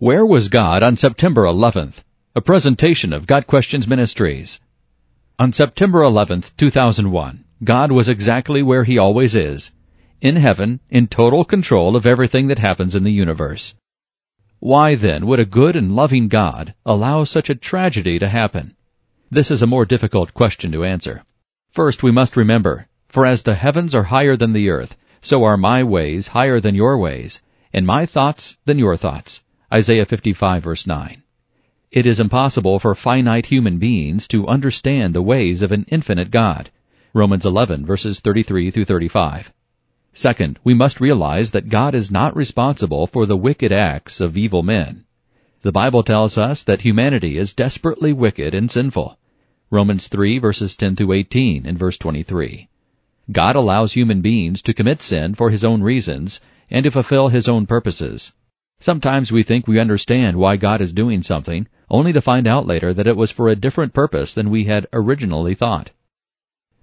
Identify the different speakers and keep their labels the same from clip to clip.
Speaker 1: Where was God on September 11th? A presentation of Got Questions Ministries. On September 11th, 2001, God was exactly where He always is. In heaven, in total control of everything that happens in the universe. Why then would a good and loving God allow such a tragedy to happen? This is a more difficult question to answer. First, we must remember, for as the heavens are higher than the earth, so are my ways higher than your ways, and my thoughts than your thoughts. Isaiah 55 verse 9. It is impossible for finite human beings to understand the ways of an infinite God. Romans 11 verses 33 through 35. Second, we must realize that God is not responsible for the wicked acts of evil men. The Bible tells us that humanity is desperately wicked and sinful. Romans 3 verses 10 through 18 and verse 23. God allows human beings to commit sin for his own reasons and to fulfill his own purposes. Sometimes we think we understand why God is doing something, only to find out later that it was for a different purpose than we had originally thought.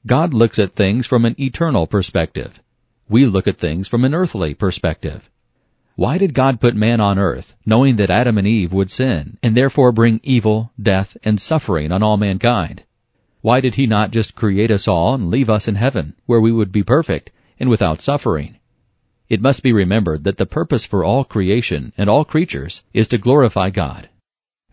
Speaker 1: God looks at things from an eternal perspective. We look at things from an earthly perspective. Why did God put man on earth, knowing that Adam and Eve would sin, and therefore bring evil, death, and suffering on all mankind? Why did he not just create us all and leave us in heaven, where we would be perfect and without suffering? It must be remembered that the purpose for all creation and all creatures is to glorify God.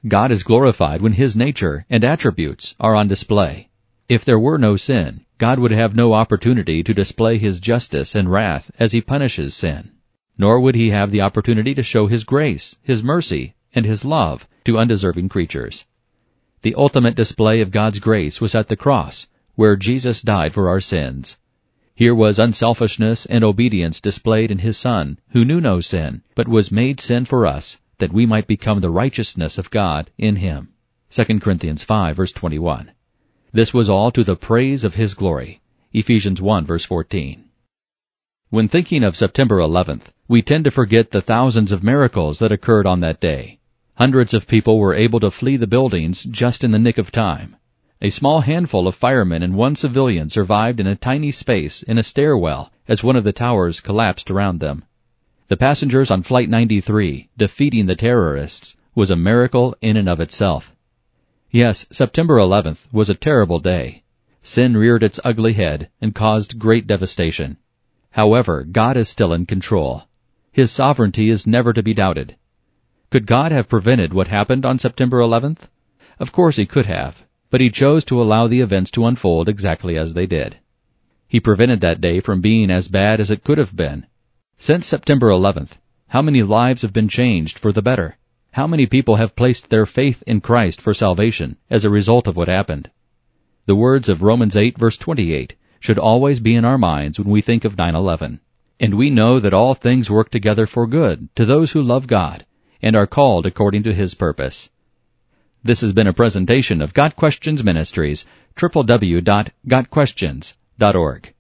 Speaker 1: God is glorified when His nature and attributes are on display. If there were no sin, God would have no opportunity to display His justice and wrath as He punishes sin. Nor would He have the opportunity to show His grace, His mercy, and His love to undeserving creatures. The ultimate display of God's grace was at the cross, where Jesus died for our sins. Here was unselfishness and obedience displayed in his Son, who knew no sin, but was made sin for us, that we might become the righteousness of God in him. 2 Corinthians 5 verse 21. This was all to the praise of his glory. Ephesians 1 verse 14. When thinking of September 11th, we tend to forget the thousands of miracles that occurred on that day. Hundreds of people were able to flee the buildings just in the nick of time. A small handful of firemen and one civilian survived in a tiny space in a stairwell as one of the towers collapsed around them. The passengers on Flight 93 defeating the terrorists was a miracle in and of itself. Yes, September 11th was a terrible day. Sin reared its ugly head and caused great devastation. However, God is still in control. His sovereignty is never to be doubted. Could God have prevented what happened on September 11th? Of course he could have but he chose to allow the events to unfold exactly as they did. He prevented that day from being as bad as it could have been. Since September 11th, how many lives have been changed for the better? How many people have placed their faith in Christ for salvation as a result of what happened? The words of Romans 8 verse 28 should always be in our minds when we think of 9-11. And we know that all things work together for good to those who love God and are called according to His purpose. This has been a presentation of Got Questions Ministries, www.gotquestions.org.